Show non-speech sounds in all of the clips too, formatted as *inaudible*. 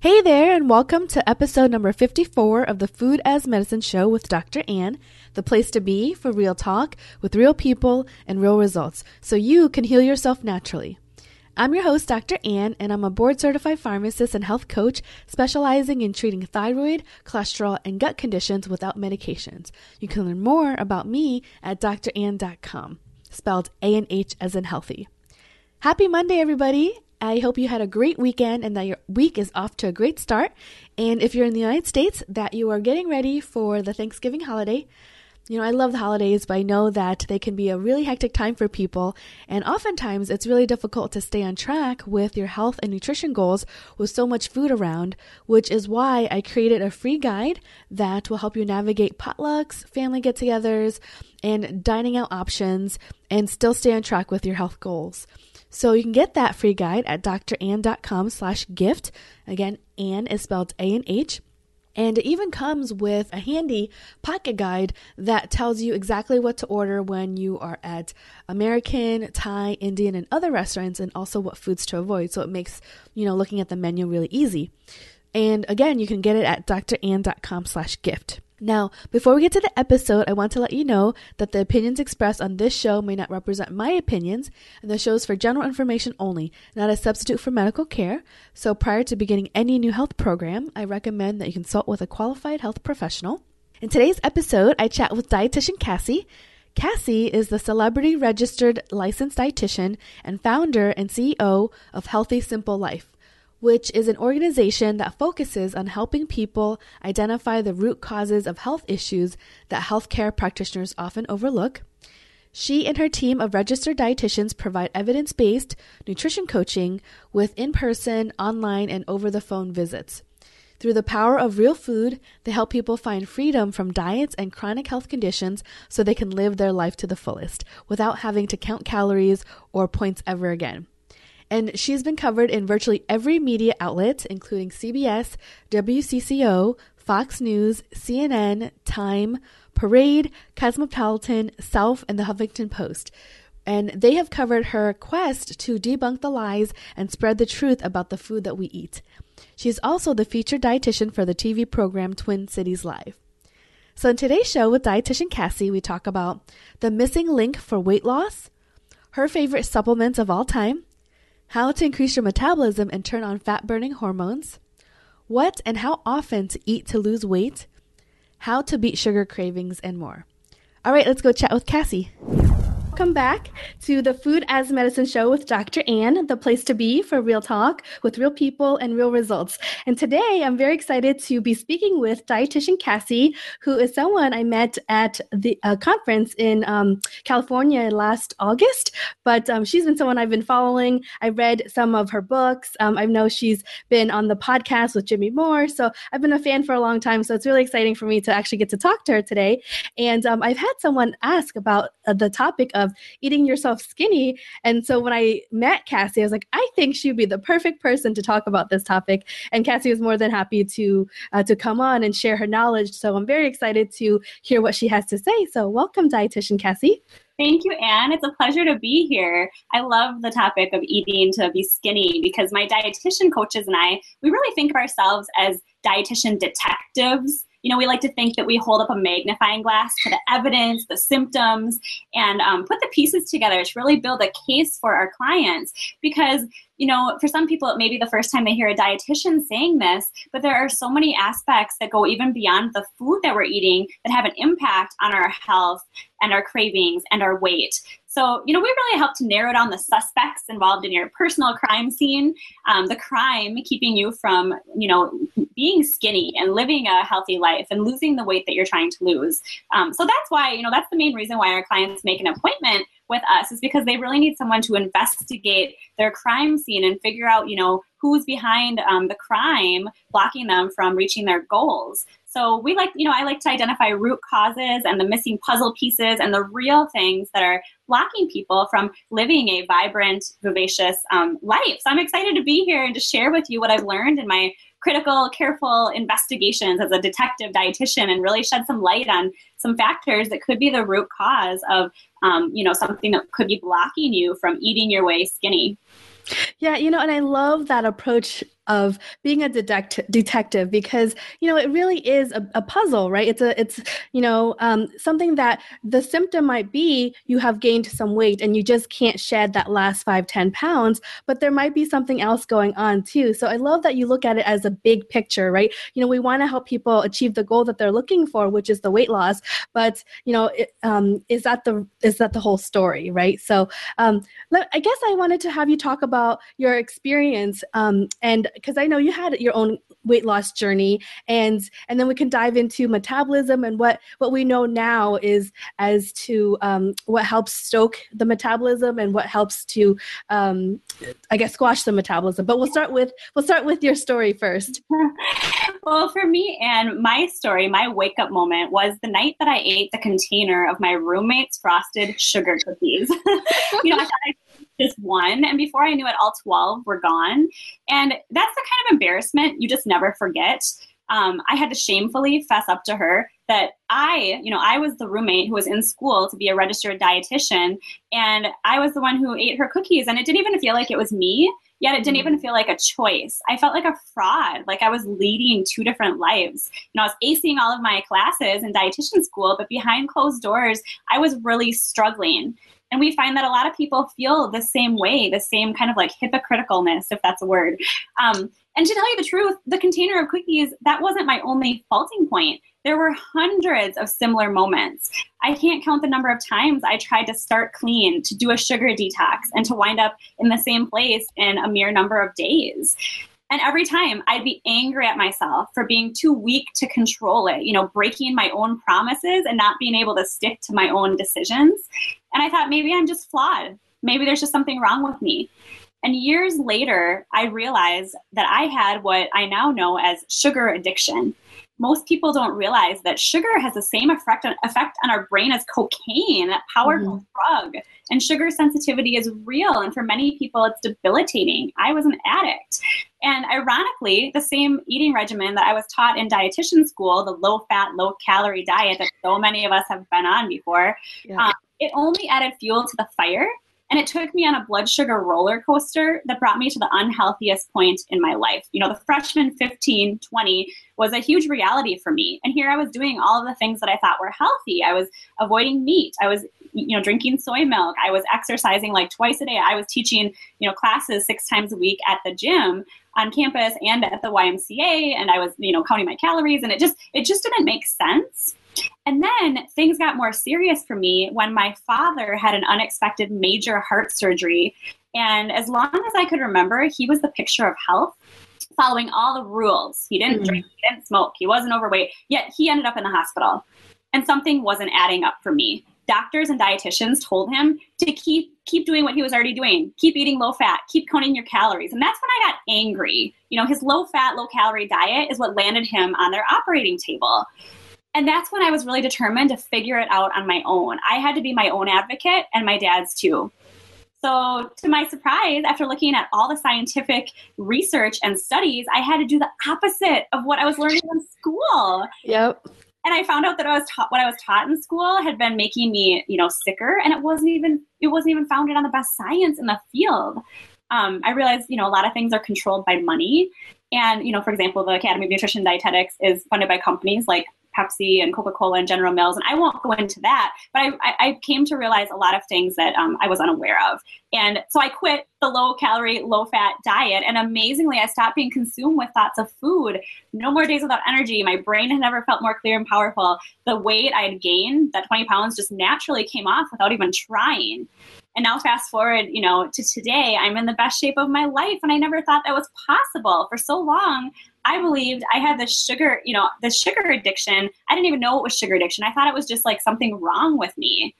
Hey there, and welcome to episode number 54 of the Food as Medicine Show with Dr. Anh, the place to be for real talk with real people and real results so you can heal yourself naturally. I'm your host, Dr. Anh, and I'm a board certified pharmacist and health coach specializing in treating thyroid, cholesterol, and gut conditions without medications. You can learn more about me at dranh.com, spelled A and H as in healthy. Happy Monday, everybody! I hope you had a great weekend and that your week is off to a great start. And if you're in the United States, that you are getting ready for the Thanksgiving holiday. You know, I love the holidays, but I know that they can be a really hectic time for people. And oftentimes it's really difficult to stay on track with your health and nutrition goals with so much food around, which is why I created a free guide that will help you navigate potlucks, family get togethers, and dining out options and still stay on track with your health goals. So you can get that free guide at dranh.com slash gift. Again, Anh is spelled A and it even comes with a handy pocket guide that tells you exactly what to order when you are at American, Thai, Indian, and other restaurants, and also what foods to avoid. So it makes, you know, looking at the menu really easy. And again, you can get it at dranh.com slash gift. Now, before we get to the episode, I want to let you know that the opinions expressed on this show may not represent my opinions, and the show is for general information only, not a substitute for medical care. So, prior to beginning any new health program, I recommend that you consult with a qualified health professional. In today's episode, I chat with dietitian Cassie. Cassie is the celebrity registered licensed dietitian and founder and CEO of Healthy Simple Life which is an organization that focuses on helping people identify the root causes of health issues that healthcare practitioners often overlook. She and her team of registered dietitians provide evidence based nutrition coaching with in person, online, and over the phone visits. Through the power of real food, they help people find freedom from diets and chronic health conditions so they can live their life to the fullest without having to count calories or points ever again and she's been covered in virtually every media outlet, including CBS, WCCO, Fox News, CNN, Time, Parade, Cosmopolitan, Self, and the Huffington Post. And they have covered her quest to debunk the lies and spread the truth about the food that we eat. She is also the featured dietitian for the TV program Twin Cities Live. So, in today's show with dietitian Cassie, we talk about the missing link for weight loss, her favorite supplements of all time, how to increase your metabolism and turn on fat burning hormones, what and how often to eat to lose weight, how to beat sugar cravings, and more. All right, let's go chat with Cassie. Welcome back to the Food as Medicine show with Dr. Anh, the place to be for real talk with real people and real results. And today I'm very excited to be speaking with dietitian Cassie, who is someone I met at the uh, conference in um, California last August. But um, she's been someone I've been following. I read some of her books. Um, I know she's been on the podcast with Jimmy Moore. So I've been a fan for a long time. So it's really exciting for me to actually get to talk to her today. And um, I've had someone ask about uh, the topic of of eating yourself skinny. And so when I met Cassie, I was like, I think she'd be the perfect person to talk about this topic. And Cassie was more than happy to uh, to come on and share her knowledge. So I'm very excited to hear what she has to say. So welcome, dietitian Cassie. Thank you, Anh. It's a pleasure to be here. I love the topic of eating to be skinny because my dietitian coaches and I, we really think of ourselves as dietitian detectives you know, we like to think that we hold up a magnifying glass to the evidence, the symptoms, and um, put the pieces together to really build a case for our clients. Because, you know, for some people, it may be the first time they hear a dietitian saying this, but there are so many aspects that go even beyond the food that we're eating that have an impact on our health and our cravings and our weight. So, you know, we really help to narrow down the suspects involved in your personal crime scene, um, the crime keeping you from, you know, being skinny and living a healthy life and losing the weight that you're trying to lose. Um, so that's why, you know, that's the main reason why our clients make an appointment with us is because they really need someone to investigate their crime scene and figure out, you know, who's behind um, the crime, blocking them from reaching their goals. So we like, you know, I like to identify root causes and the missing puzzle pieces and the real things that are blocking people from living a vibrant, vivacious um, life. So I'm excited to be here and to share with you what I've learned in my critical, careful investigations as a detective dietitian and really shed some light on some factors that could be the root cause of, um, you know, something that could be blocking you from eating your way skinny. Yeah, you know, and I love that approach of being a detect- detective because you know it really is a, a puzzle right? It's a it's you know um, something that the symptom might be you have gained some weight and you just can't shed that last five ten pounds but there might be something else going on too. So i love that you look at it as a big picture right? You know we want to help people achieve the goal that they're looking for which is the weight loss but you know it, um, is that the is that the whole story right? So um, i guess i wanted to have you talk about your experience um, and because I know you had your own weight loss journey, and and then we can dive into metabolism and what what we know now is as to um, what helps stoke the metabolism and what helps to um, I guess squash the metabolism. But we'll start with we'll start with your story first. *laughs* well, for me and my story, my wake up moment was the night that I ate the container of my roommate's frosted sugar cookies. *laughs* you know, I thought I just one. And before I knew it, all 12 were gone. And that's the kind of embarrassment you just never forget. Um, I had to shamefully fess up to her that I, you know, I was the roommate who was in school to be a registered dietitian, and I was the one who ate her cookies, and it didn't even feel like it was me. Yet it didn't even feel like a choice. I felt like a fraud, like I was leading two different lives. You know, I was acing all of my classes in dietitian school, but behind closed doors, I was really struggling. And we find that a lot of people feel the same way, the same kind of like hypocriticalness, if that's a word. Um, and to tell you the truth, the container of cookies, that wasn't my only faulting point. There were hundreds of similar moments. I can't count the number of times I tried to start clean, to do a sugar detox, and to wind up in the same place in a mere number of days. And every time I'd be angry at myself for being too weak to control it, you know, breaking my own promises and not being able to stick to my own decisions. And I thought maybe I'm just flawed. Maybe there's just something wrong with me. And years later, I realized that I had what I now know as sugar addiction. Most people don't realize that sugar has the same effect on, effect on our brain as cocaine, that powerful mm-hmm. drug. And sugar sensitivity is real. And for many people, it's debilitating. I was an addict. And ironically, the same eating regimen that I was taught in dietitian school, the low fat, low calorie diet that so many of us have been on before, yeah. um, it only added fuel to the fire. And it took me on a blood sugar roller coaster that brought me to the unhealthiest point in my life. You know, the freshman 15, 20 was a huge reality for me. And here I was doing all of the things that I thought were healthy. I was avoiding meat. I was, you know, drinking soy milk. I was exercising like twice a day. I was teaching, you know, classes six times a week at the gym on campus and at the YMCA. And I was, you know, counting my calories and it just, it just didn't make sense. And then things got more serious for me when my father had an unexpected major heart surgery. And as long as I could remember, he was the picture of health, following all the rules. He didn't mm-hmm. drink, he didn't smoke, he wasn't overweight, yet he ended up in the hospital. And something wasn't adding up for me. Doctors and dietitians told him to keep keep doing what he was already doing. Keep eating low fat, keep counting your calories. And that's when I got angry. You know, his low fat, low calorie diet is what landed him on their operating table. And that's when I was really determined to figure it out on my own. I had to be my own advocate and my dad's too. So, to my surprise, after looking at all the scientific research and studies, I had to do the opposite of what I was learning in school. Yep. And I found out that I was taught what I was taught in school had been making me, you know, sicker, and it wasn't even it wasn't even founded on the best science in the field. Um, I realized, you know, a lot of things are controlled by money, and you know, for example, the Academy of Nutrition and Dietetics is funded by companies like Pepsi and Coca Cola and General Mills. And I won't go into that, but I, I came to realize a lot of things that um, I was unaware of. And so I quit the low calorie, low fat diet. And amazingly, I stopped being consumed with thoughts of food. No more days without energy. My brain had never felt more clear and powerful. The weight I had gained, that 20 pounds, just naturally came off without even trying. And now fast forward, you know, to today, I'm in the best shape of my life. And I never thought that was possible. For so long, I believed I had this sugar, you know, the sugar addiction. I didn't even know it was sugar addiction. I thought it was just like something wrong with me.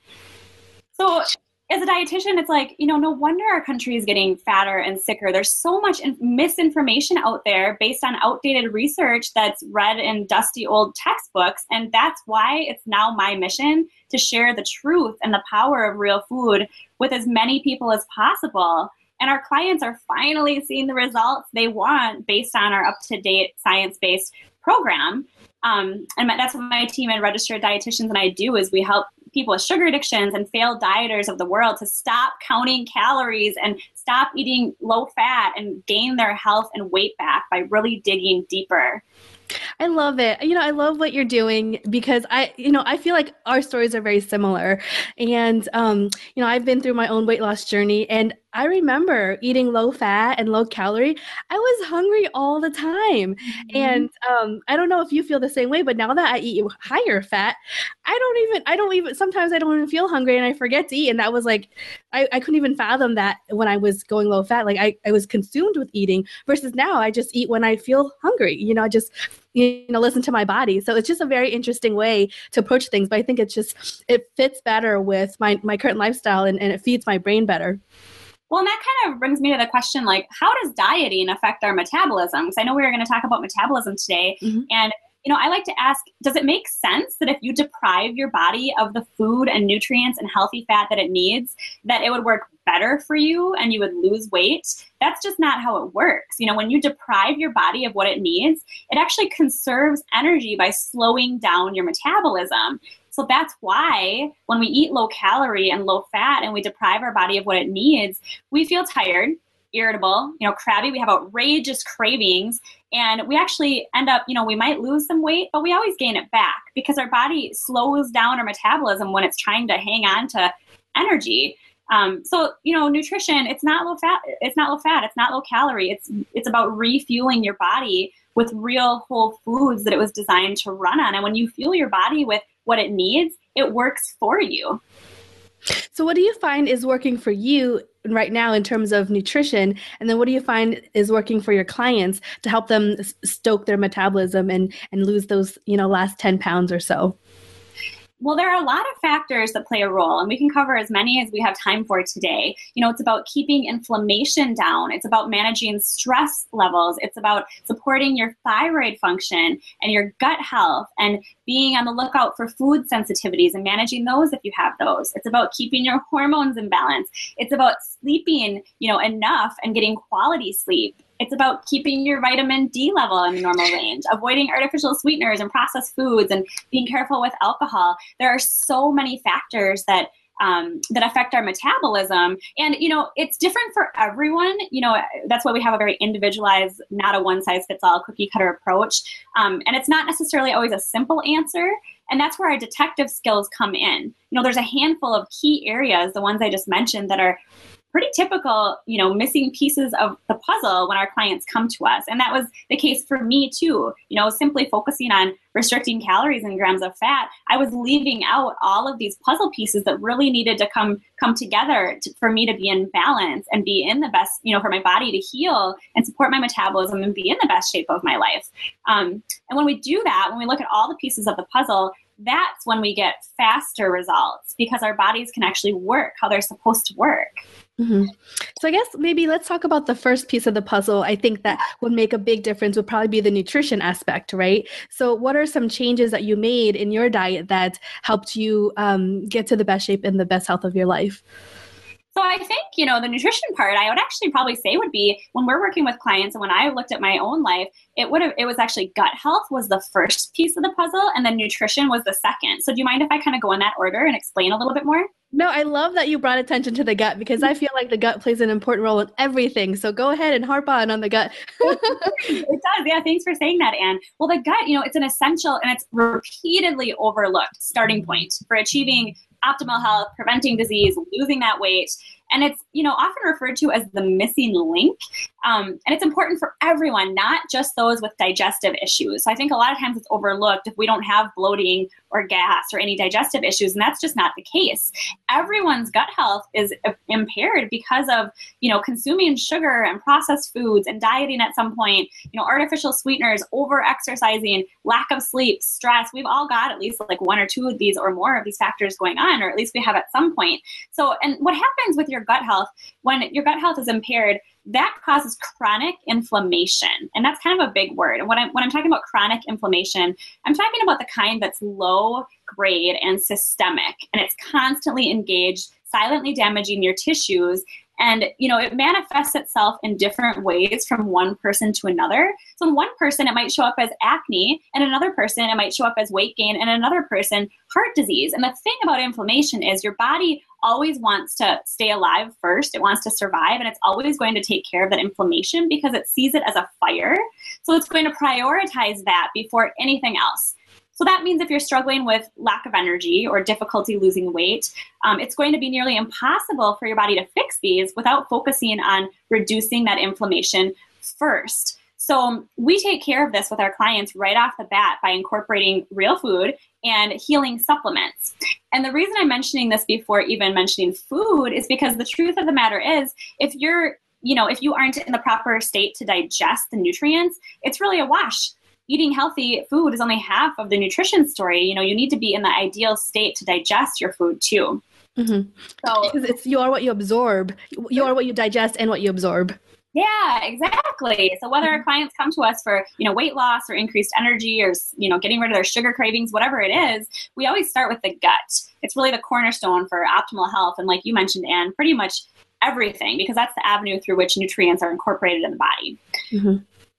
So as a dietitian, it's like, you know, no wonder our country is getting fatter and sicker. There's so much in- misinformation out there based on outdated research that's read in dusty old textbooks. And that's why it's now my mission to share the truth and the power of real food with as many people as possible. And our clients are finally seeing the results they want based on our up to date science based program. Um, and that's what my team and registered dietitians and I do is we help people with sugar addictions and failed dieters of the world to stop counting calories and stop eating low fat and gain their health and weight back by really digging deeper. I love it. You know, I love what you're doing because I, you know, I feel like our stories are very similar. And, um, you know, I've been through my own weight loss journey and I remember eating low fat and low calorie. I was hungry all the time. Mm-hmm. And um, I don't know if you feel the same way, but now that I eat higher fat, I don't even, I don't even, sometimes I don't even feel hungry and I forget to eat. And that was like, I, I couldn't even fathom that when I was going low fat. Like I, I was consumed with eating versus now I just eat when I feel hungry. You know, I just, you know listen to my body so it's just a very interesting way to approach things but i think it's just it fits better with my my current lifestyle and, and it feeds my brain better well, and that kind of brings me to the question like, how does dieting affect our metabolism? Because I know we were going to talk about metabolism today. Mm-hmm. And, you know, I like to ask, does it make sense that if you deprive your body of the food and nutrients and healthy fat that it needs, that it would work better for you and you would lose weight? That's just not how it works. You know, when you deprive your body of what it needs, it actually conserves energy by slowing down your metabolism. So that's why when we eat low calorie and low fat and we deprive our body of what it needs, we feel tired, irritable, you know, crabby, we have outrageous cravings, and we actually end up, you know, we might lose some weight, but we always gain it back because our body slows down our metabolism when it's trying to hang on to energy. Um, so you know, nutrition it's not low fat, it's not low fat, it's not low calorie. It's it's about refueling your body with real whole foods that it was designed to run on. And when you fuel your body with what it needs, it works for you. So, what do you find is working for you right now in terms of nutrition? And then, what do you find is working for your clients to help them stoke their metabolism and and lose those you know last ten pounds or so? Well, there are a lot of factors that play a role, and we can cover as many as we have time for today. You know, it's about keeping inflammation down, it's about managing stress levels, it's about supporting your thyroid function and your gut health, and being on the lookout for food sensitivities and managing those if you have those. It's about keeping your hormones in balance. It's about sleeping, you know, enough and getting quality sleep. It's about keeping your vitamin D level in the normal range, avoiding artificial sweeteners and processed foods, and being careful with alcohol. There are so many factors that um, that affect our metabolism. And, you know, it's different for everyone. You know, that's why we have a very individualized, not a one size fits all cookie cutter approach. Um, and it's not necessarily always a simple answer. And that's where our detective skills come in. You know, there's a handful of key areas, the ones I just mentioned, that are pretty typical, you know, missing pieces of the puzzle when our clients come to us. And that was the case for me too. You know, simply focusing on restricting calories and grams of fat, I was leaving out all of these puzzle pieces that really needed to come come together to, for me to be in balance and be in the best, you know, for my body to heal and support my metabolism and be in the best shape of my life. Um, and when we do that, when we look at all the pieces of the puzzle, that's when we get faster results because our bodies can actually work how they're supposed to work. Mm-hmm. So I guess maybe let's talk about the first piece of the puzzle. I think that would make a big difference would probably be the nutrition aspect, right? So what are some changes that you made in your diet that helped you um, get to the best shape and the best health of your life? So I think, you know, the nutrition part I would actually probably say would be when we're working with clients and when I looked at my own life, it would have it was actually gut health was the first piece of the puzzle and then nutrition was the second. So do you mind if I kind of go in that order and explain a little bit more? No, I love that you brought attention to the gut because I feel like the gut plays an important role in everything. So go ahead and harp on on the gut. *laughs* it does. Yeah, thanks for saying that, Anh. Well, the gut, you know, it's an essential and it's repeatedly overlooked starting point for achieving optimal health, preventing disease, losing that weight. And it's, you know, often referred to as the missing link. Um, and it's important for everyone, not just those with digestive issues. So I think a lot of times it's overlooked if we don't have bloating or gas or any digestive issues, and that's just not the case. Everyone's gut health is impaired because of, you know, consuming sugar and processed foods and dieting at some point, you know, artificial sweeteners, over exercising, lack of sleep, stress. We've all got at least like one or two of these or more of these factors going on, or at least we have at some point. So, and what happens with your gut health when your gut health is impaired? that causes chronic inflammation. And that's kind of a big word. And when I'm, when I'm talking about chronic inflammation, I'm talking about the kind that's low grade and systemic, and it's constantly engaged, silently damaging your tissues And, you know, it manifests itself in different ways from one person to another. So in one person, it might show up as acne, and another person, it might show up as weight gain, and another person, heart disease. And the thing about inflammation is your body always wants to stay alive first. It wants to survive, and it's always going to take care of that inflammation because it sees it as a fire. So it's going to prioritize that before anything else. So that means if you're struggling with lack of energy or difficulty losing weight, um, it's going to be nearly impossible for your body to fix these without focusing on reducing that inflammation first. So um, we take care of this with our clients right off the bat by incorporating real food and healing supplements. And the reason I'm mentioning this before even mentioning food is because the truth of the matter is if you're you know, if you aren't in the proper state to digest the nutrients, it's really a wash eating healthy food is only half of the nutrition story. You know, you need to be in the ideal state to digest your food too. Mm-hmm. So because it's you are what you absorb. You are what you digest and what you absorb. Yeah, exactly. So whether our clients come to us for, you know, weight loss or increased energy or, you know, getting rid of their sugar cravings, whatever it is, we always start with the gut. It's really the cornerstone for optimal health. And like you mentioned, Anh, pretty much everything because that's the avenue through which nutrients are incorporated in the body. Mm-hmm.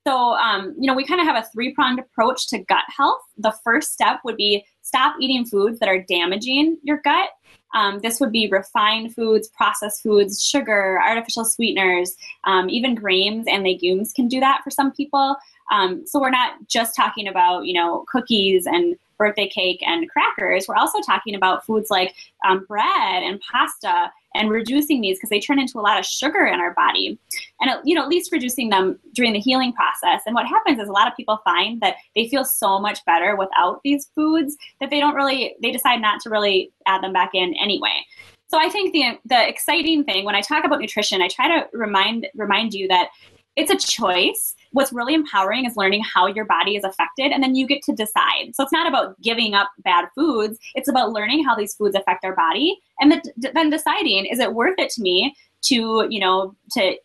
So, um, you know, we kind of have a three pronged approach to gut health. The first step would be stop eating foods that are damaging your gut. Um, this would be refined foods, processed foods, sugar, artificial sweeteners, um, even grains and legumes can do that for some people. Um, so we're not just talking about, you know, cookies and birthday cake and crackers. We're also talking about foods like um, bread and pasta and reducing these because they turn into a lot of sugar in our body. And you know at least reducing them during the healing process. And what happens is a lot of people find that they feel so much better without these foods that they don't really they decide not to really add them back in anyway. So i think the the exciting thing when i talk about nutrition i try to remind remind you that it's a choice what's really empowering is learning how your body is affected and then you get to decide. So it's not about giving up bad foods. It's about learning how these foods affect our body and then deciding is it worth it to me to you know to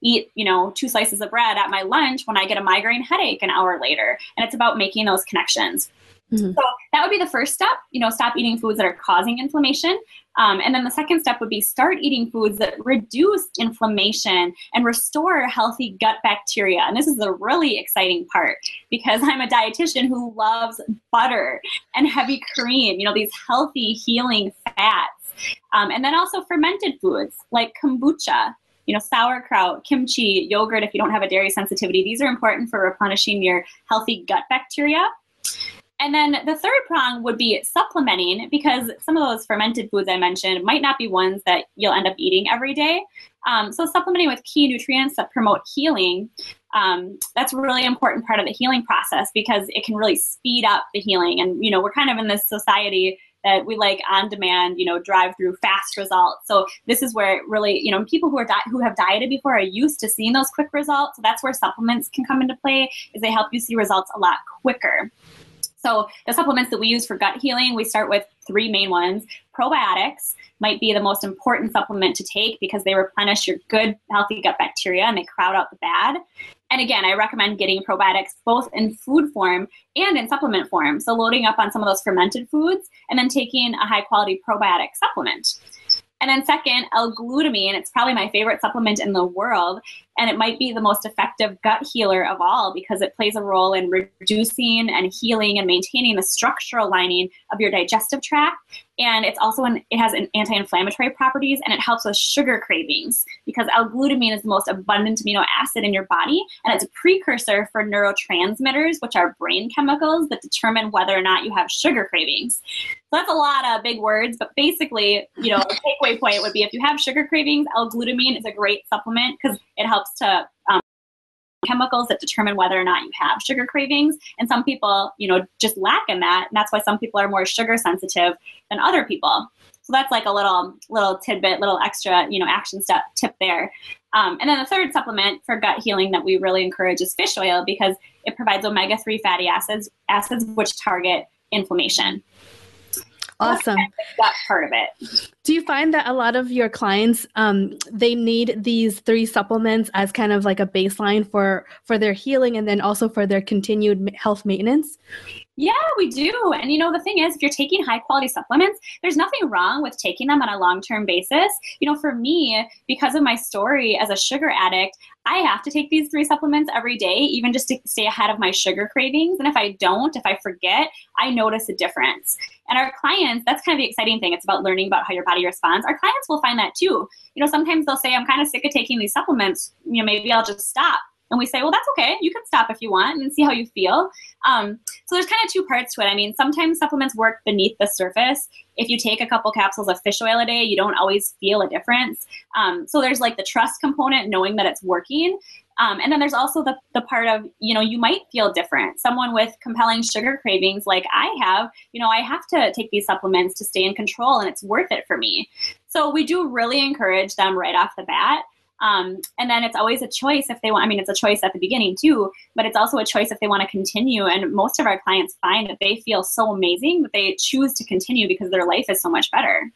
eat you know two slices of bread at my lunch when i get a migraine headache an hour later? And it's about making those connections Mm-hmm. So that would be the first step. You know, stop eating foods that are causing inflammation. Um, and then the second step would be start eating foods that reduce inflammation and restore healthy gut bacteria. And this is the really exciting part because *laughs* I'm a dietitian who loves butter and heavy cream. You know, these healthy healing fats. Um, and then also fermented foods like kombucha, you know, sauerkraut, kimchi, yogurt if you don't have a dairy sensitivity. These are important for replenishing your healthy gut bacteria. And then the third prong would be supplementing because some of those fermented foods I mentioned might not be ones that you'll end up eating every day. Um, so supplementing with key nutrients that promote healing, um, that's a really important part of the healing process because it can really speed up the healing. And, you know, we're kind of in this society that we like on demand, you know, drive through fast results. So this is where really, you know, people who are di- who have dieted before are used to seeing those quick results. So that's where supplements can come into play is they help you see results a lot quicker. So the supplements that we use for gut healing, we start with three main ones. Probiotics might be the most important supplement to take because they replenish your good, healthy gut bacteria and they crowd out the bad. And again, I recommend getting probiotics both in food form and in supplement form. So loading up on some of those fermented foods and then taking a high quality probiotic supplement. And then second, L-glutamine. It's probably my favorite supplement in the world. And it might be the most effective gut healer of all because it plays a role in reducing and healing and maintaining the structural lining of your digestive tract and it's also an, it has an anti-inflammatory properties and it helps with sugar cravings because L-glutamine is the most abundant amino acid in your body and it's a precursor for neurotransmitters which are brain chemicals that determine whether or not you have sugar cravings. So that's a lot of big words but basically you know a takeaway point would be if you have sugar cravings L-glutamine is a great supplement because it helps to um, chemicals that determine whether or not you have sugar cravings. And some people, you know, just lack in that. And that's why some people are more sugar sensitive than other people. So that's like a little little tidbit, little extra, you know, action step tip there. Um, and then the third supplement for gut healing that we really encourage is fish oil because it provides omega three fatty acids, acids which target inflammation. Awesome. *laughs* That part of it. Do you find that a lot of your clients um, they need these three supplements as kind of like a baseline for for their healing and then also for their continued health maintenance? Yeah, we do. And you know, the thing is, if you're taking high quality supplements, there's nothing wrong with taking them on a long term basis. You know, for me, because of my story as a sugar addict, I have to take these three supplements every day, even just to stay ahead of my sugar cravings. And if I don't, if I forget, I notice a difference. And our clients, that's kind of the exciting thing. It's about learning about how your body responds. Our clients will find that too. You know, sometimes they'll say, I'm kind of sick of taking these supplements. You know, maybe I'll just stop and we say, well, that's okay. You can stop if you want and see how you feel. Um, so there's kind of two parts to it. I mean, sometimes supplements work beneath the surface. If you take a couple capsules of fish oil a day, you don't always feel a difference. Um, so there's like the trust component, knowing that it's working. Um, and then there's also the, the part of, you know, you might feel different. Someone with compelling sugar cravings like I have, you know, I have to take these supplements to stay in control and it's worth it for me. So we do really encourage them right off the bat. Um, and then it's always a choice if they want. I mean, it's a choice at the beginning too, but it's also a choice if they want to continue. And most of our clients find that they feel so amazing that they choose to continue because their life is so much better.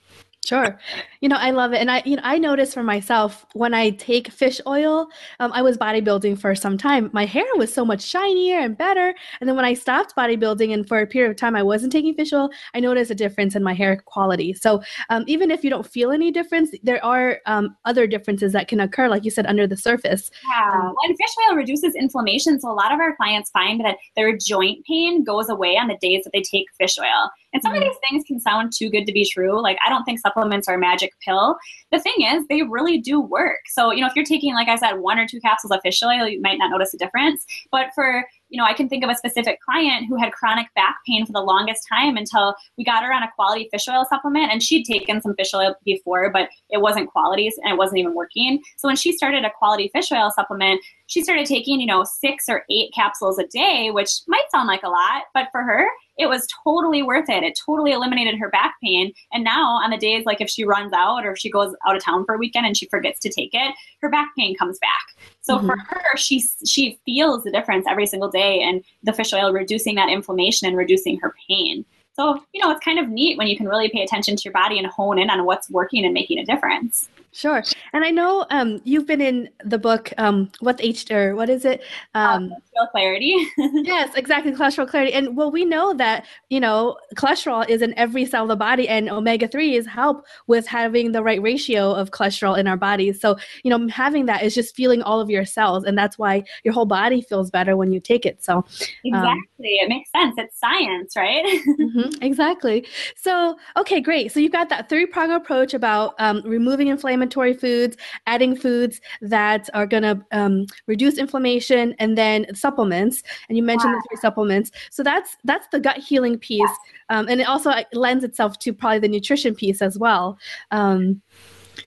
Sure. You know, I love it. And I, you know, I noticed for myself when I take fish oil, um, I was bodybuilding for some time. My hair was so much shinier and better. And then when I stopped bodybuilding and for a period of time I wasn't taking fish oil, I noticed a difference in my hair quality. So um, even if you don't feel any difference, there are um, other differences that can occur, like you said, under the surface. Yeah. And fish oil reduces inflammation. So a lot of our clients find that their joint pain goes away on the days that they take fish oil. And some mm-hmm. of these things can sound too good to be true. Like, I don't think supplements are a magic pill. The thing is, they really do work. So, you know, if you're taking, like I said, one or two capsules of fish oil, you might not notice a difference. But for you know, I can think of a specific client who had chronic back pain for the longest time until we got her on a quality fish oil supplement. And she'd taken some fish oil before, but it wasn't quality and it wasn't even working. So when she started a quality fish oil supplement, she started taking, you know, six or eight capsules a day, which might sound like a lot, but for her, it was totally worth it. It totally eliminated her back pain. And now, on the days like if she runs out or if she goes out of town for a weekend and she forgets to take it, her back pain comes back. So mm-hmm. for her, she she feels the difference every single day, and the fish oil reducing that inflammation and reducing her pain. So you know, it's kind of neat when you can really pay attention to your body and hone in on what's working and making a difference. Sure. And I know um, you've been in the book, um, What's H, or what is it? Um, cholesterol clarity. *laughs* yes, exactly. Cholesterol clarity. And well, we know that, you know, cholesterol is in every cell of the body and omega 3s help with having the right ratio of cholesterol in our bodies. So, you know, having that is just feeling all of your cells. And that's why your whole body feels better when you take it. So, um, exactly. it makes sense. It's science, right? *laughs* mm-hmm, exactly. So, okay, great. So you've got that three prong approach about um, removing inflammation inflammatory foods, adding foods that are going to um, reduce inflammation, and then supplements. And you mentioned wow. the three supplements. So that's that's the gut healing piece, um, and it also lends itself to probably the nutrition piece as well. Um,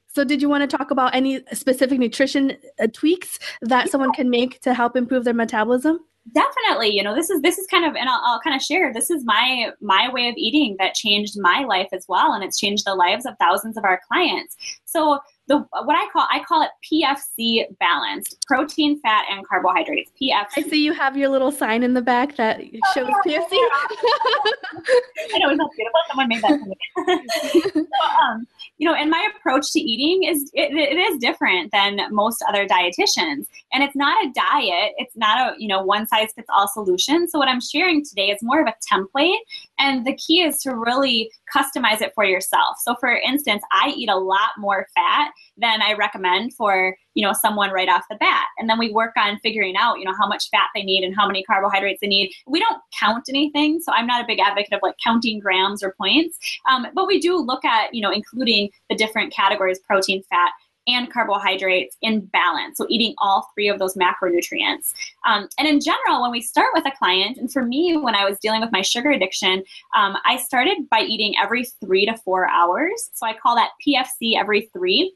so, did you want to talk about any specific nutrition uh, tweaks that someone can make to help improve their metabolism? Definitely you know this is this is kind of and I'll, I'll, kind of share this is my my way of eating that changed my life as well and it's changed the lives of thousands of our clients. So the what I call I call it PFC balanced protein, fat, and carbohydrates. PFC. I see you have your little sign in the back that shows oh, yeah, PFC. *laughs* I know it's so beautiful. Someone made that for me. *laughs* so, um, you know, and my approach to eating is it, it is different than most other dietitians, and it's not a diet. It's not a you know one size fits all solution. So what I'm sharing today is more of a template, and the key is to really customize it for yourself. So for instance, I eat a lot more fat than I recommend for, you know, someone right off the bat. And then we work on figuring out, you know, how much fat they need and how many carbohydrates they need. We don't count anything, so I'm not a big advocate of like counting grams or points. Um, but we do look at, you know, including the different categories protein, fat, and carbohydrates in balance. So, eating all three of those macronutrients. Um, and in general, when we start with a client, and for me, when I was dealing with my sugar addiction, um, I started by eating every three to four hours. So, I call that PFC every three.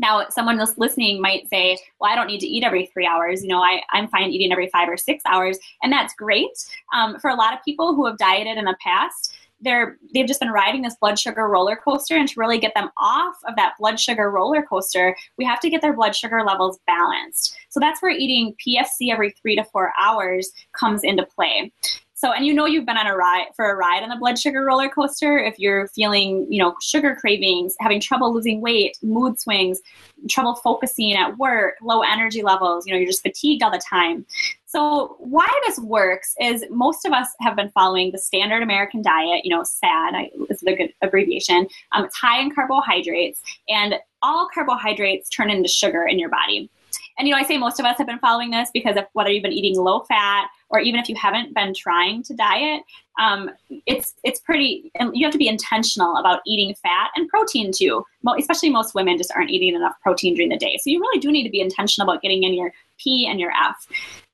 Now, someone else listening might say, well, I don't need to eat every three hours. You know, I, I'm fine eating every five or six hours. And that's great. Um, for a lot of people who have dieted in the past, they're they've just been riding this blood sugar roller coaster and to really get them off of that blood sugar roller coaster we have to get their blood sugar levels balanced. So that's where eating pfc every three to four hours comes into play. So, and you know you've been on a ride for a ride on the blood sugar roller coaster. If you're feeling, you know, sugar cravings, having trouble losing weight, mood swings, trouble focusing at work, low energy levels, you know, you're just fatigued all the time. So, why this works is most of us have been following the standard American diet, you know, SAD is the good abbreviation. Um, it's high in carbohydrates, and all carbohydrates turn into sugar in your body. And you know, I say most of us have been following this because of whether you've been eating low fat or even if you haven't been trying to diet, um, it's it's pretty. You have to be intentional about eating fat and protein too. Especially most women just aren't eating enough protein during the day, so you really do need to be intentional about getting in your P and your F.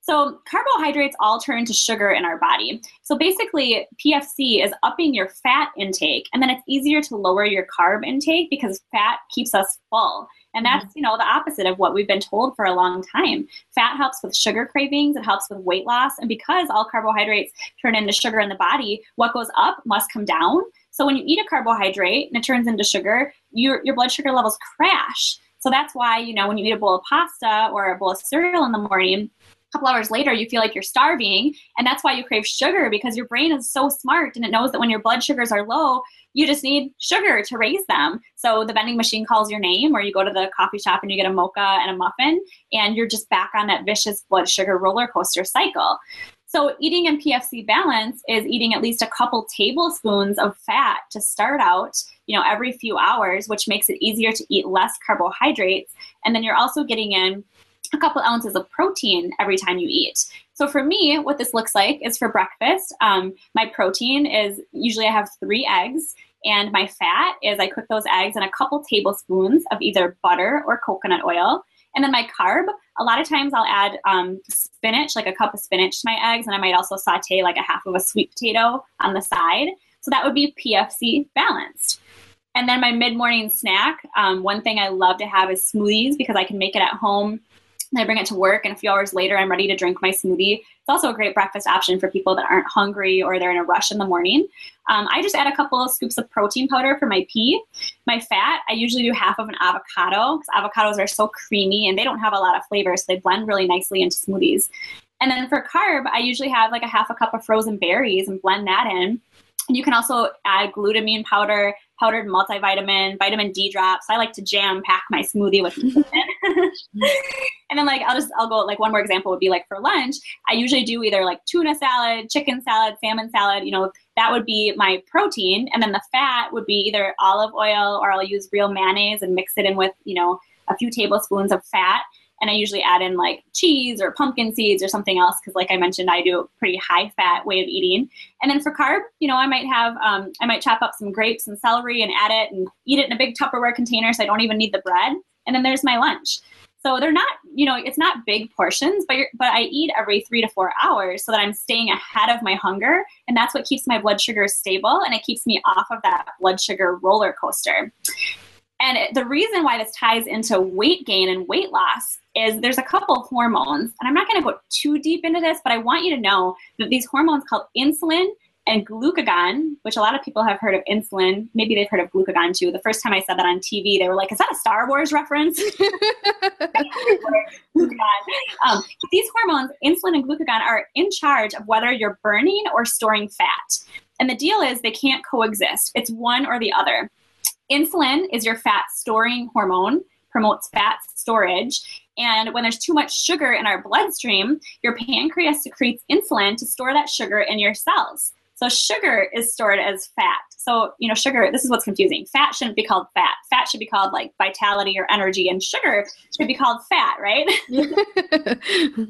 So carbohydrates all turn to sugar in our body. So basically, PFC is upping your fat intake, and then it's easier to lower your carb intake because fat keeps us full. And that's, mm-hmm. you know, the opposite of what we've been told for a long time. Fat helps with sugar cravings, it helps with weight loss, and because all carbohydrates turn into sugar in the body, what goes up must come down. So when you eat a carbohydrate and it turns into sugar, your your blood sugar levels crash. So that's why, you know, when you eat a bowl of pasta or a bowl of cereal in the morning, couple hours later you feel like you're starving and that's why you crave sugar because your brain is so smart and it knows that when your blood sugars are low you just need sugar to raise them so the vending machine calls your name or you go to the coffee shop and you get a mocha and a muffin and you're just back on that vicious blood sugar roller coaster cycle so eating in PFC balance is eating at least a couple tablespoons of fat to start out, you know, every few hours, which makes it easier to eat less carbohydrates. And then you're also getting in a couple ounces of protein every time you eat. So for me, what this looks like is for breakfast, um, my protein is usually I have three eggs, and my fat is I cook those eggs in a couple tablespoons of either butter or coconut oil. And then my carb, a lot of times I'll add um, spinach, like a cup of spinach to my eggs, and I might also saute like a half of a sweet potato on the side. So that would be PFC balanced. And then my mid morning snack, um, one thing I love to have is smoothies because I can make it at home I bring it to work, and a few hours later, I'm ready to drink my smoothie. It's also a great breakfast option for people that aren't hungry or they're in a rush in the morning. Um, I just add a couple of scoops of protein powder for my P. My fat, I usually do half of an avocado because avocados are so creamy and they don't have a lot of flavor, so they blend really nicely into smoothies. And then for carb, I usually have like a half a cup of frozen berries and blend that in. And you can also add glutamine powder, powdered multivitamin, vitamin D drops. I like to jam pack my smoothie with *laughs* and then like I'll just I'll go like one more example would be like for lunch, I usually do either like tuna salad, chicken salad, salmon salad, you know, that would be my protein. And then the fat would be either olive oil or I'll use real mayonnaise and mix it in with, you know, a few tablespoons of fat and I usually add in like cheese or pumpkin seeds or something else because, like I mentioned, I do a pretty high fat way of eating. And then for carb, you know, I might have um, I might chop up some grapes and celery and add it and eat it in a big Tupperware container, so I don't even need the bread. And then there's my lunch. So they're not, you know, it's not big portions, but but I eat every three to four hours so that I'm staying ahead of my hunger, and that's what keeps my blood sugar stable and it keeps me off of that blood sugar roller coaster. And the reason why this ties into weight gain and weight loss is there's a couple hormones, and I'm not going to go too deep into this, but I want you to know that these hormones called insulin and glucagon, which a lot of people have heard of insulin, maybe they've heard of glucagon too. The first time I said that on TV, they were like, "Is that a Star Wars reference?" *laughs* um, these hormones, insulin and glucagon, are in charge of whether you're burning or storing fat. And the deal is they can't coexist. It's one or the other. Insulin is your fat storing hormone, promotes fat storage. And when there's too much sugar in our bloodstream, your pancreas secretes insulin to store that sugar in your cells. So sugar is stored as fat. So, you know, sugar, this is what's confusing. Fat shouldn't be called fat. Fat should be called like vitality or energy, and sugar should be called fat, right? *laughs* *laughs* and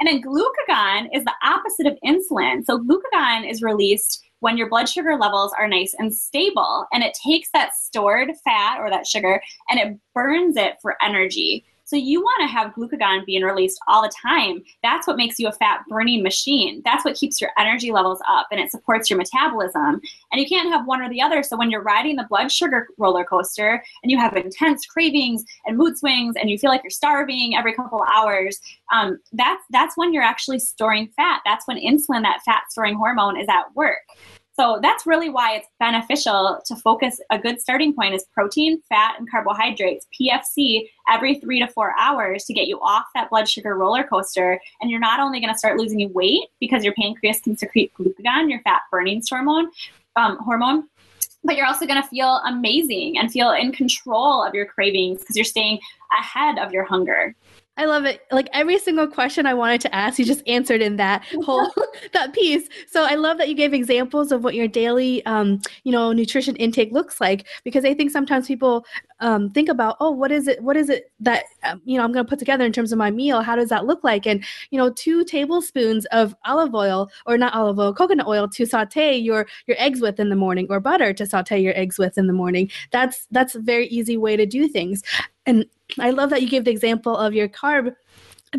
then glucagon is the opposite of insulin. So, glucagon is released when your blood sugar levels are nice and stable. And it takes that stored fat or that sugar and it burns it for energy. So you want to have glucagon being released all the time. That's what makes you a fat burning machine. That's what keeps your energy levels up and it supports your metabolism. And you can't have one or the other. So when you're riding the blood sugar roller coaster and you have intense cravings and mood swings and you feel like you're starving every couple hours, um, that's that's when you're actually storing fat. That's when insulin, that fat storing hormone, is at work. So that's really why it's beneficial to focus. A good starting point is protein, fat, and carbohydrates, PFC, every three to four hours to get you off that blood sugar roller coaster. And you're not only going to start losing weight because your pancreas can secrete glucagon, your fat burning hormone, um, hormone, but you're also going to feel amazing and feel in control of your cravings because you're staying ahead of your hunger. I love it. Like every single question I wanted to ask, you just answered in that *laughs* whole that piece. So I love that you gave examples of what your daily, um, you know, nutrition intake looks like. Because I think sometimes people um, think about, oh, what is it? What is it that um, you know I'm going to put together in terms of my meal? How does that look like? And you know, two tablespoons of olive oil, or not olive oil, coconut oil to saute your your eggs with in the morning, or butter to saute your eggs with in the morning. That's that's a very easy way to do things. And I love that you gave the example of your carb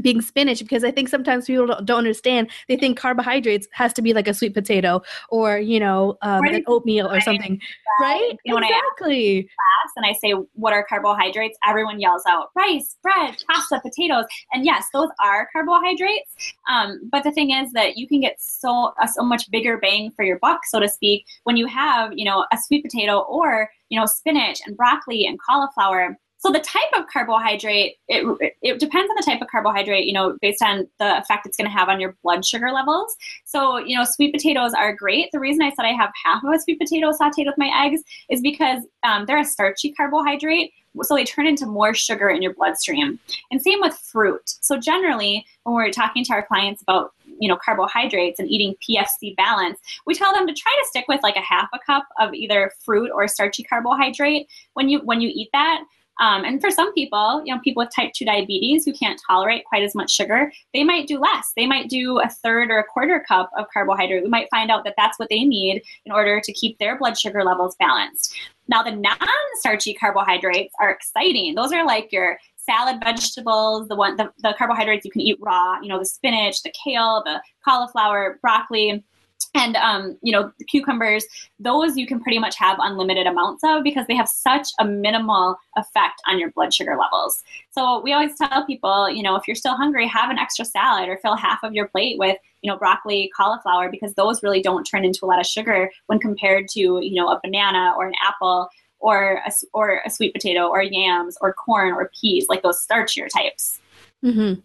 being spinach because I think sometimes people don't, don't, understand. They think carbohydrates has to be like a sweet potato or you know um, right. an oatmeal or something, right? You know, exactly. class and I say, "What are carbohydrates?" Everyone yells out, "Rice, bread, pasta, potatoes." And yes, those are carbohydrates. Um, but the thing is that you can get so a so much bigger bang for your buck, so to speak, when you have you know a sweet potato or you know spinach and broccoli and cauliflower so the type of carbohydrate, it, it depends on the type of carbohydrate, you know, based on the effect it's going to have on your blood sugar levels. So, you know, sweet potatoes are great. The reason I said I have half of a sweet potato sauteed with my eggs is because um, they're a starchy carbohydrate. So they turn into more sugar in your bloodstream. And same with fruit. So generally, when we're talking to our clients about you know carbohydrates and eating PFC balance, we tell them to try to stick with like a half a cup of either fruit or starchy carbohydrate when you when you eat that um, and for some people, you know, people with type 2 diabetes who can't tolerate quite as much sugar, they might do less. They might do a third or a quarter cup of carbohydrate. We might find out that that's what they need in order to keep their blood sugar levels balanced. Now, the non starchy carbohydrates are exciting. Those are like your salad vegetables, the one the, the carbohydrates you can eat raw, you know, the spinach, the kale, the cauliflower, broccoli and um, you know cucumbers those you can pretty much have unlimited amounts of because they have such a minimal effect on your blood sugar levels so we always tell people you know if you're still hungry have an extra salad or fill half of your plate with you know broccoli cauliflower because those really don't turn into a lot of sugar when compared to you know a banana or an apple or a, or a sweet potato or yams or corn or peas like those starchier types mm-hmm.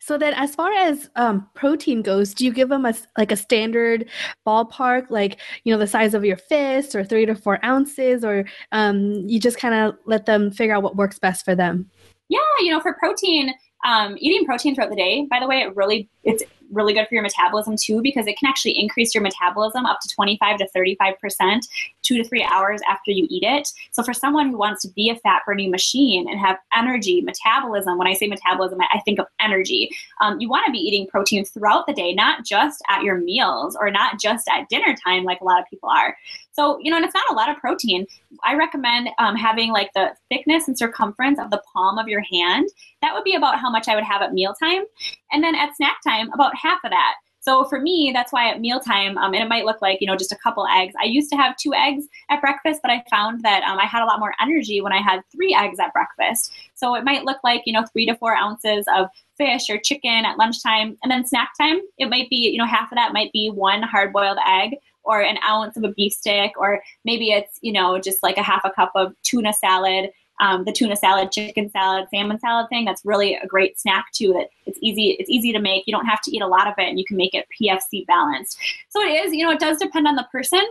So then, as far as um, protein goes, do you give them a like a standard ballpark, like you know the size of your fist, or three to four ounces, or um, you just kind of let them figure out what works best for them? Yeah, you know, for protein, um, eating protein throughout the day, by the way, it really it's really good for your metabolism too because it can actually increase your metabolism up to 25 to 35 percent two to three hours after you eat it. So for someone who wants to be a fat burning machine and have energy, metabolism, when I say metabolism, I think of energy. Um, you want to be eating protein throughout the day, not just at your meals or not just at dinner time like a lot of people are. So, you know, and it's not a lot of protein. I recommend um, having like the thickness and circumference of the palm of your hand. That would be about how much I would have at mealtime. And then at snack time, about half of that. So for me, that's why at mealtime, um, and it might look like, you know, just a couple eggs. I used to have two eggs at breakfast, but I found that um, I had a lot more energy when I had three eggs at breakfast. So it might look like, you know, three to four ounces of fish or chicken at lunchtime. And then snack time, it might be, you know, half of that might be one hard boiled egg or an ounce of a beef stick, or maybe it's, you know, just like a half a cup of tuna salad. Um, the tuna salad, chicken salad, salmon salad thing. That's really a great snack too. That it's easy. It's easy to make. You don't have to eat a lot of it, and you can make it PFC balanced. So it is. You know, it does depend on the person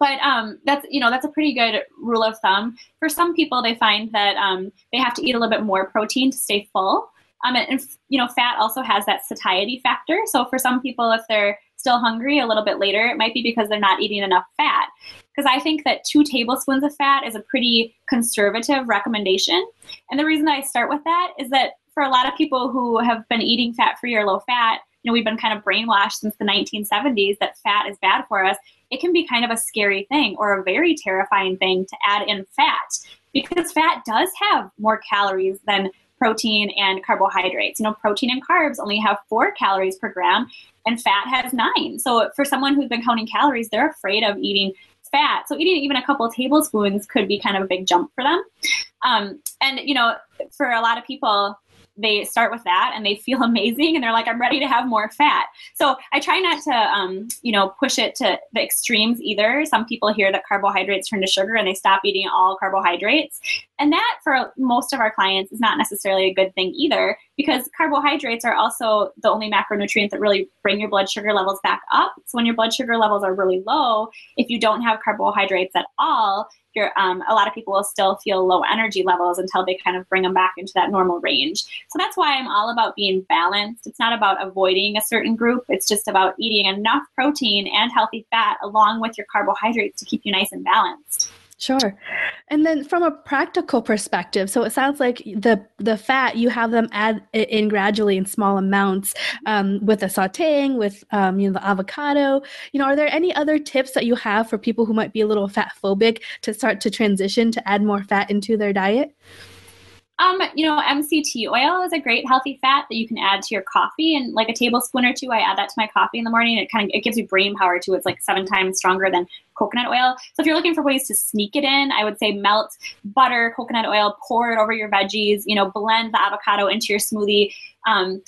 but um, that's you know that's a pretty good rule of thumb for some people they find that um, they have to eat a little bit more protein to stay full um, and, and, you know fat also has that satiety factor so for some people if they're still hungry a little bit later, it might be because they're not eating enough fat. Because I think that two tablespoons of fat is a pretty conservative recommendation. And the reason I start with that is that for a lot of people who have been eating fat free or low fat, you know, we've been kind of brainwashed since the 1970s that fat is bad for us. It can be kind of a scary thing or a very terrifying thing to add in fat because fat does have more calories than protein and carbohydrates. You know, protein and carbs only have four calories per gram, and fat has nine. So for someone who's been counting calories, they're afraid of eating fat. So eating even a couple tablespoons could be kind of a big jump for them. Um, and you know, for a lot of people, they start with that and they feel *laughs* amazing and they're like i'm ready to have more fat so i try not to um, you know push it to the extremes either some people hear that carbohydrates turn to sugar and they stop eating all carbohydrates and that for most of our clients is not necessarily a good thing either because carbohydrates are also the only macronutrient that really bring your blood sugar levels back up so when your blood sugar levels are really low if you don't have carbohydrates at all you're um, a lot of people will still feel low energy levels until they kind of bring them back into that normal range. So that's why I'm all about being balanced. It's not about avoiding a certain group. It's just about eating enough protein and healthy fat along with your carbohydrates to keep you nice and balanced. Sure. And then from a practical perspective, so it sounds like the the fat you have them add in gradually in small amounts um, with the sautéing, with um, you know the avocado. You know, are there any other tips that you have for people who might be a little fat phobic to start to transition to add more fat into their diet? Um, you know, MCT oil is a great healthy fat that you can add to your coffee, and like a tablespoon or two, I add that to my coffee in the morning. It kind of it gives you brain power too. It's like seven times stronger than coconut oil. So if you're looking for ways to sneak it in, I would say melt butter, coconut oil, pour it over your veggies. You know, blend the avocado into your smoothie. Um,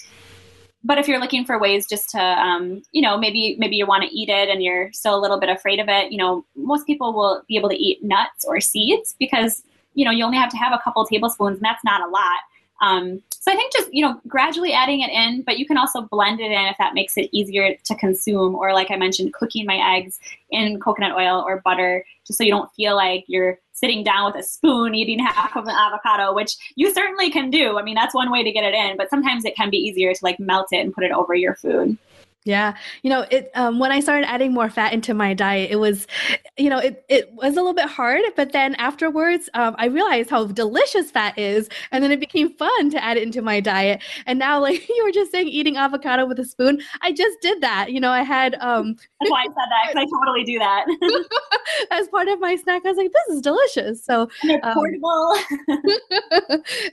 but if you're looking for ways just to um, you know maybe maybe you want to eat it and you're still a little bit afraid of it you know most people will be able to eat nuts or seeds because you know, you only have to have a couple tablespoons, and that's not a lot. Um, so I think just you know gradually adding it in, but you can also blend it in if that makes it easier to consume. Or like I mentioned, cooking my eggs in coconut oil or butter, just so you don't feel like you're sitting down with a spoon eating *laughs* half of an avocado, which you certainly can do. I mean, that's one way to get it in, but sometimes it can be easier to like melt it and put it over your food. Yeah, you know, it um, when I started adding more fat into my diet, it was, you know, it it was a little bit hard. But then afterwards, um, I realized how delicious fat is, and then it became fun to add it into my diet. And now, like *laughs* you were just saying, eating avocado with a spoon, I just did that. You know, I had. Um, *laughs* That's why I said that because I totally do that. *laughs* as part of my snack, I was like, "This is delicious." So um, portable.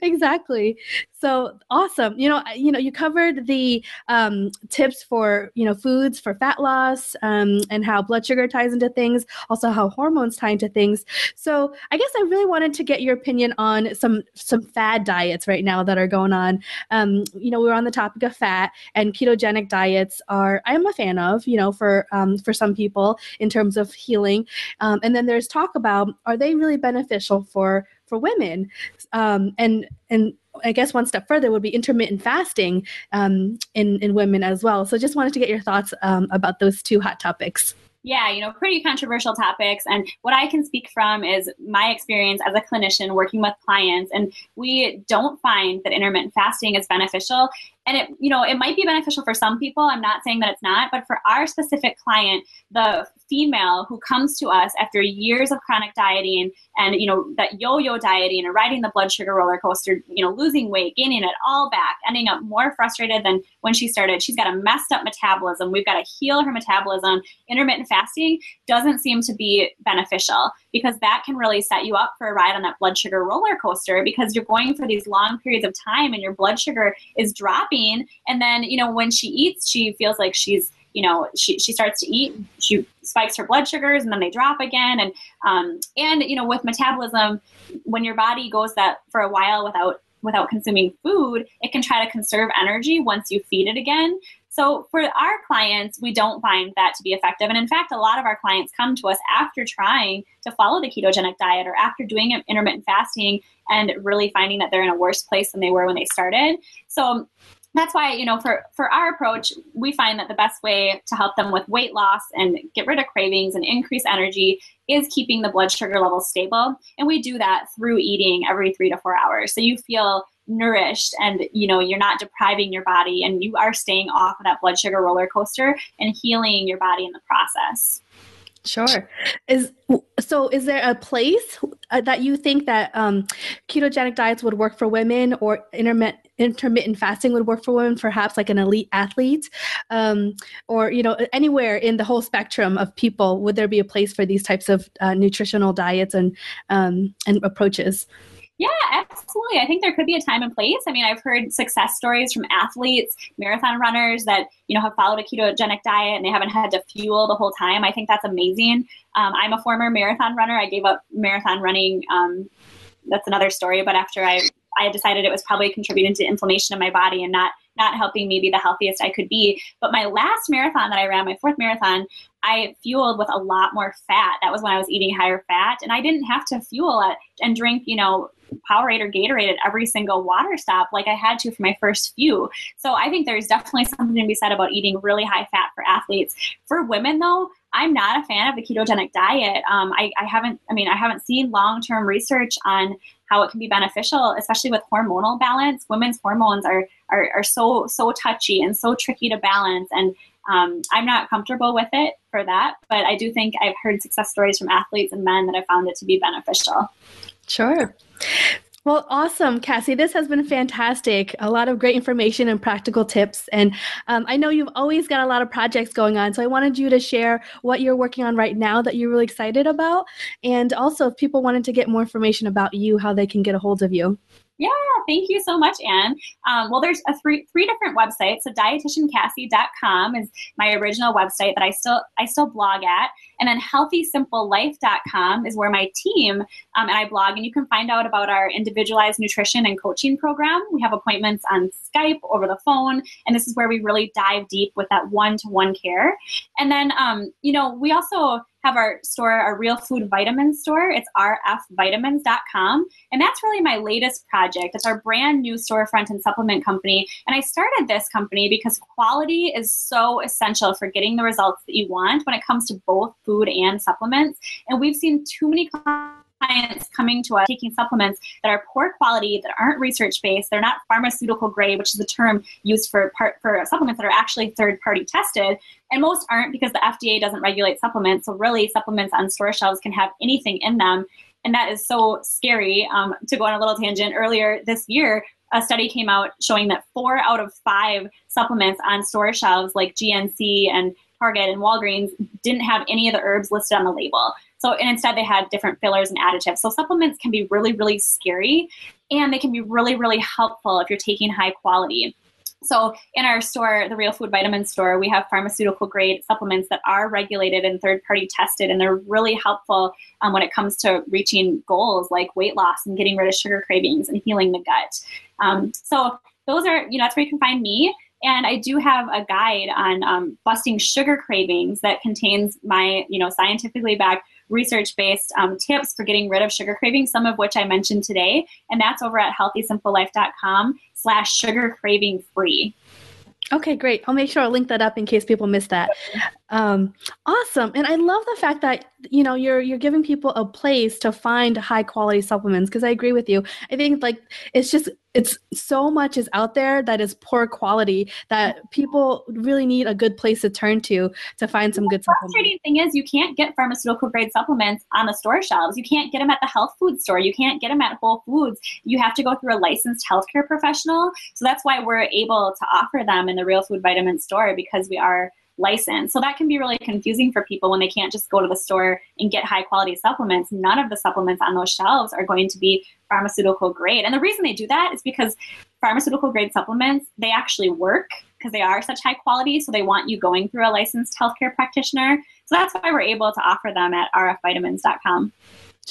exactly. So awesome. You know, you know, you covered the um, tips for you know foods for fat loss um, and how blood sugar ties into things, also how hormones tie into things. So I guess I really wanted to get your opinion on some some fad diets right now that are going on. Um, you know, we are on the topic of fat and ketogenic diets are I am a fan of. You know, for um, for some people in terms of healing, um, and then there's talk about are they really beneficial for for women um, and and I guess one step further would be intermittent fasting um, in in women as well. So just wanted to get your thoughts um, about those two hot topics. Yeah, you know, pretty controversial topics. And what I can speak from is my experience as a clinician working with clients. And we don't find that intermittent fasting is beneficial and it you know it might be beneficial for some people. I'm not saying that it's not but for our specific client the female who comes to us after years of chronic dieting and you know that yo-yo dieting and riding the blood sugar roller coaster you know losing weight gaining it all back ending up more frustrated than when she started she's got a messed up metabolism. We've got to heal her metabolism. Intermittent fasting doesn't seem to be beneficial because that can really set you up for a ride on that blood sugar roller coaster because you're going for these long periods of time and your blood sugar is dropping and then you know when she eats she feels like she's you know she, she starts to eat she spikes her blood sugars and then they drop again and um, and you know with metabolism when your body goes that for a while without without consuming food it can try to conserve energy once you feed it again so for our clients, we don't find that to be effective. And in fact, a lot of our clients come to us after trying to follow the ketogenic diet or after doing intermittent fasting and really finding that they're in a worse place than they were when they started. So that's why you know for for our approach we find that the best way to help them with weight loss and get rid of cravings and increase energy is keeping the blood sugar levels stable and we do that through eating every 3 to 4 hours so you feel nourished and you know you're not depriving your body and you are staying off of that blood sugar roller coaster and healing your body in the process Sure. Is so? Is there a place uh, that you think that um, ketogenic diets would work for women, or intermittent intermittent fasting would work for women? Perhaps like an elite athlete, um, or you know, anywhere in the whole spectrum of people, would there be a place for these types of uh, nutritional diets and um, and approaches? Yeah, absolutely. I think there could be a time and place. I mean, I've heard success stories from athletes, marathon runners that, you know, have followed a ketogenic diet and they haven't had to fuel the whole time. I think that's amazing. Um, I'm a former marathon runner. I gave up marathon running. Um, that's another story. But after I, I decided it was probably contributing to inflammation in my body and not not helping me be the healthiest I could be. But my last marathon that I ran, my fourth marathon, I fueled with a lot more fat. That was when I was eating higher fat, and I didn't have to fuel and drink, you know, Powerade or Gatorade at every single water stop like I had to for my first few. So I think there's definitely something to be said about eating really high fat for athletes. For women, though, I'm not a fan of the ketogenic diet. Um, I, I haven't, I mean, I haven't seen long term research on how it can be beneficial, especially with hormonal balance. Women's hormones are, are, are so, so touchy and so tricky to balance. And um, I'm not comfortable with it for that, but I do think I've heard success stories from athletes and men that have found it to be beneficial. Sure. Well, awesome, Cassie. This has been fantastic. A lot of great information and practical tips. And um, I know you've always got a lot of projects going on. So I wanted you to share what you're working on right now that you're really excited about. And also, if people wanted to get more information about you, how they can get a hold of you. Yeah, thank you so much, Anh. Um, well, there's a three three different websites. So dietitiancassie.com is my original website that I still I still blog at, and then healthysimplelife.com is where my team um, and I blog, and you can find out about our individualized nutrition and coaching program. We have appointments on Skype, over the phone, and this is where we really dive deep with that one to one care. And then, um, you know, we also have our store, our real food vitamin store. It's rfvitamins.com. And that's really my latest project. It's our brand new storefront and supplement company. And I started this company because quality is so essential for getting the results that you want when it comes to both food and supplements. And we've seen too many clients coming to us taking supplements that are poor quality, that aren't research based, they're not pharmaceutical grade, which is the term used for part, for supplements that are actually third party tested. And most aren't because the FDA doesn't regulate supplements. So really, supplements on store shelves can have anything in them. And that is so scary. Um, to go on a little tangent, earlier this year, a study came out showing that four out of five supplements on store shelves, like GNC and Target and Walgreens, didn't have any of the herbs listed on the label. So, and instead they had different fillers and additives. So, supplements can be really, really scary and they can be really, really helpful if you're taking high quality. So, in our store, the Real Food Vitamin store, we have pharmaceutical grade supplements that are regulated and third party tested, and they're really helpful um, when it comes to reaching goals like weight loss and getting rid of sugar cravings and healing the gut. Um, so, those are, you know, that's where you can find me. And I do have a guide on um, busting sugar cravings that contains my, you know, scientifically backed research-based um, tips for getting rid of sugar cravings, some of which I mentioned today. And that's over at healthysimplelife.com slash sugar craving free. Okay, great. I'll make sure I'll link that up in case people miss that. Um, awesome, and I love the fact that you know you're you're giving people a place to find high quality supplements because I agree with you. I think like it's just it's so much is out there that is poor quality that people really need a good place to turn to to find some good supplements. The frustrating thing is you can't get pharmaceutical grade supplements on the store shelves. You can't get them at the health food store. You can't get them at Whole Foods. You have to go through a licensed healthcare professional. So that's why we're able to offer them in the Real Food Vitamin store because we are license. So that can be really confusing for people when they can't just go to the store and get high quality supplements. None of the supplements on those shelves are going to be pharmaceutical grade. And the reason they do that is because pharmaceutical grade supplements, they actually work because they are such high quality. So they want you going through a licensed healthcare practitioner. So that's why we're able to offer them at rfvitamins.com.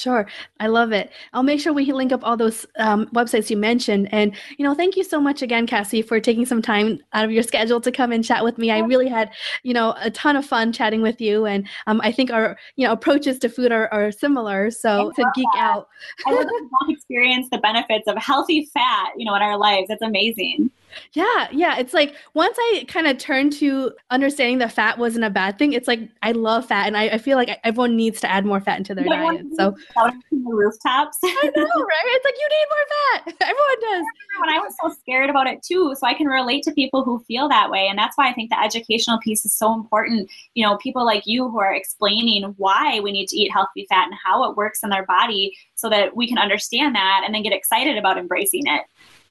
Sure. I love it. I'll make sure we link up all those um, websites you mentioned. And, you know, thank you so much again, Cassie, for taking some time out of your schedule to come and chat with me. I really had, you know, a ton of fun chatting with you. And um, I think our, you know, approaches to food are, are similar. So to geek that. out. I love to *laughs* experience the benefits of healthy fat, you know, in our lives. It's amazing. Yeah, yeah. It's like once I kind of turned to understanding that fat wasn't a bad thing, it's like I love fat, and I, I feel like everyone needs to add more fat into their diet. So rooftops. I know, right? It's like you need more fat. *laughs* Everyone does. When I was so scared about it too, so I can relate to people who feel that way, and that's why I think the educational piece is so important. You know, people like you who are explaining why we need to eat healthy fat and how it works in their body, so that we can understand that and then get excited about embracing it.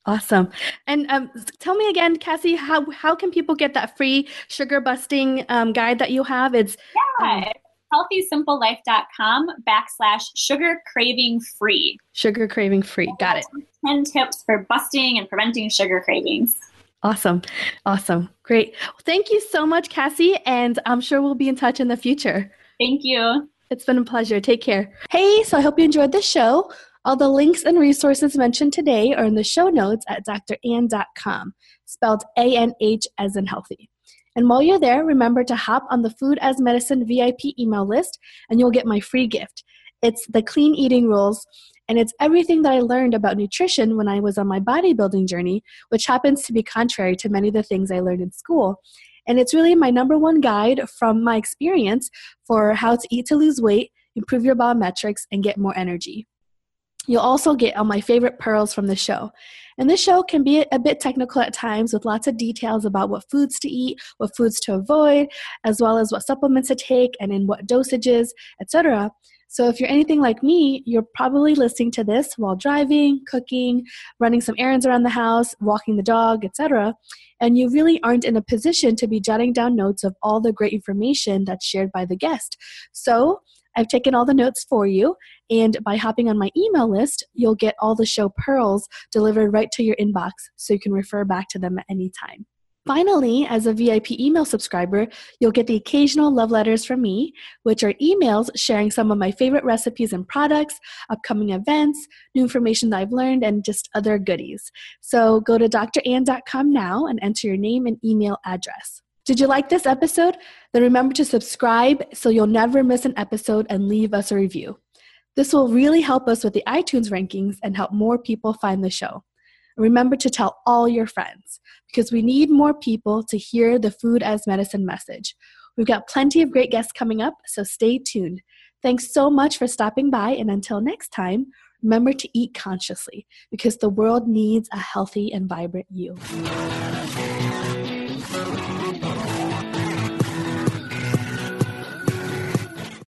Awesome. And um, tell me again, Cassie, how, how can people get that free sugar busting um, guide that you have? It's yeah. Um, healthysimplelife.com backslash sugar craving free. Sugar craving free. Got it. 10 tips for busting and preventing sugar cravings. Awesome. Awesome. Great. Well, thank you so much, Cassie. And I'm sure we'll be in touch in the future. Thank you. It's been a pleasure. Take care. Hey, so I hope you enjoyed the show. All the links and resources mentioned today are in the show notes at dranh.com, spelled A N H as in healthy. And while you're there, remember to hop on the Food as Medicine VIP email list and you'll get my free gift. It's the clean eating rules, and it's everything that I learned about nutrition when I was on my bodybuilding journey, which happens to be contrary to many of the things I learned in school. And it's really my number one guide from my experience for how to eat to lose weight, improve your biometrics, and get more energy. You'll also get all my favorite pearls from the show. And this show can be a bit technical at times with lots of details about what foods to eat, what foods to avoid, as well as what supplements to take and in what dosages, etc. So if you're anything like me, you're probably listening to this while driving, cooking, running some errands around the house, walking the dog, etc. And you really aren't in a position to be jotting down notes of all the great information that's shared by the guest. So I've taken all the notes for you, and by hopping on my email list, you'll get all the show pearls delivered right to your inbox so you can refer back to them at any time. Finally, as a VIP email subscriber, you'll get the occasional love letters from me, which are emails sharing some of my favorite recipes and products, upcoming events, new information that I've learned, and just other goodies. So go to dranh.com now and enter your name and email address. Did you like this episode? Then remember to subscribe so you'll never miss an episode and leave us a review. This will really help us with the iTunes rankings and help more people find the show. Remember to tell all your friends because we need more people to hear the food as medicine message. We've got plenty of great guests coming up, so stay tuned. Thanks so much for stopping by, and until next time, remember to eat consciously because the world needs a healthy and vibrant you.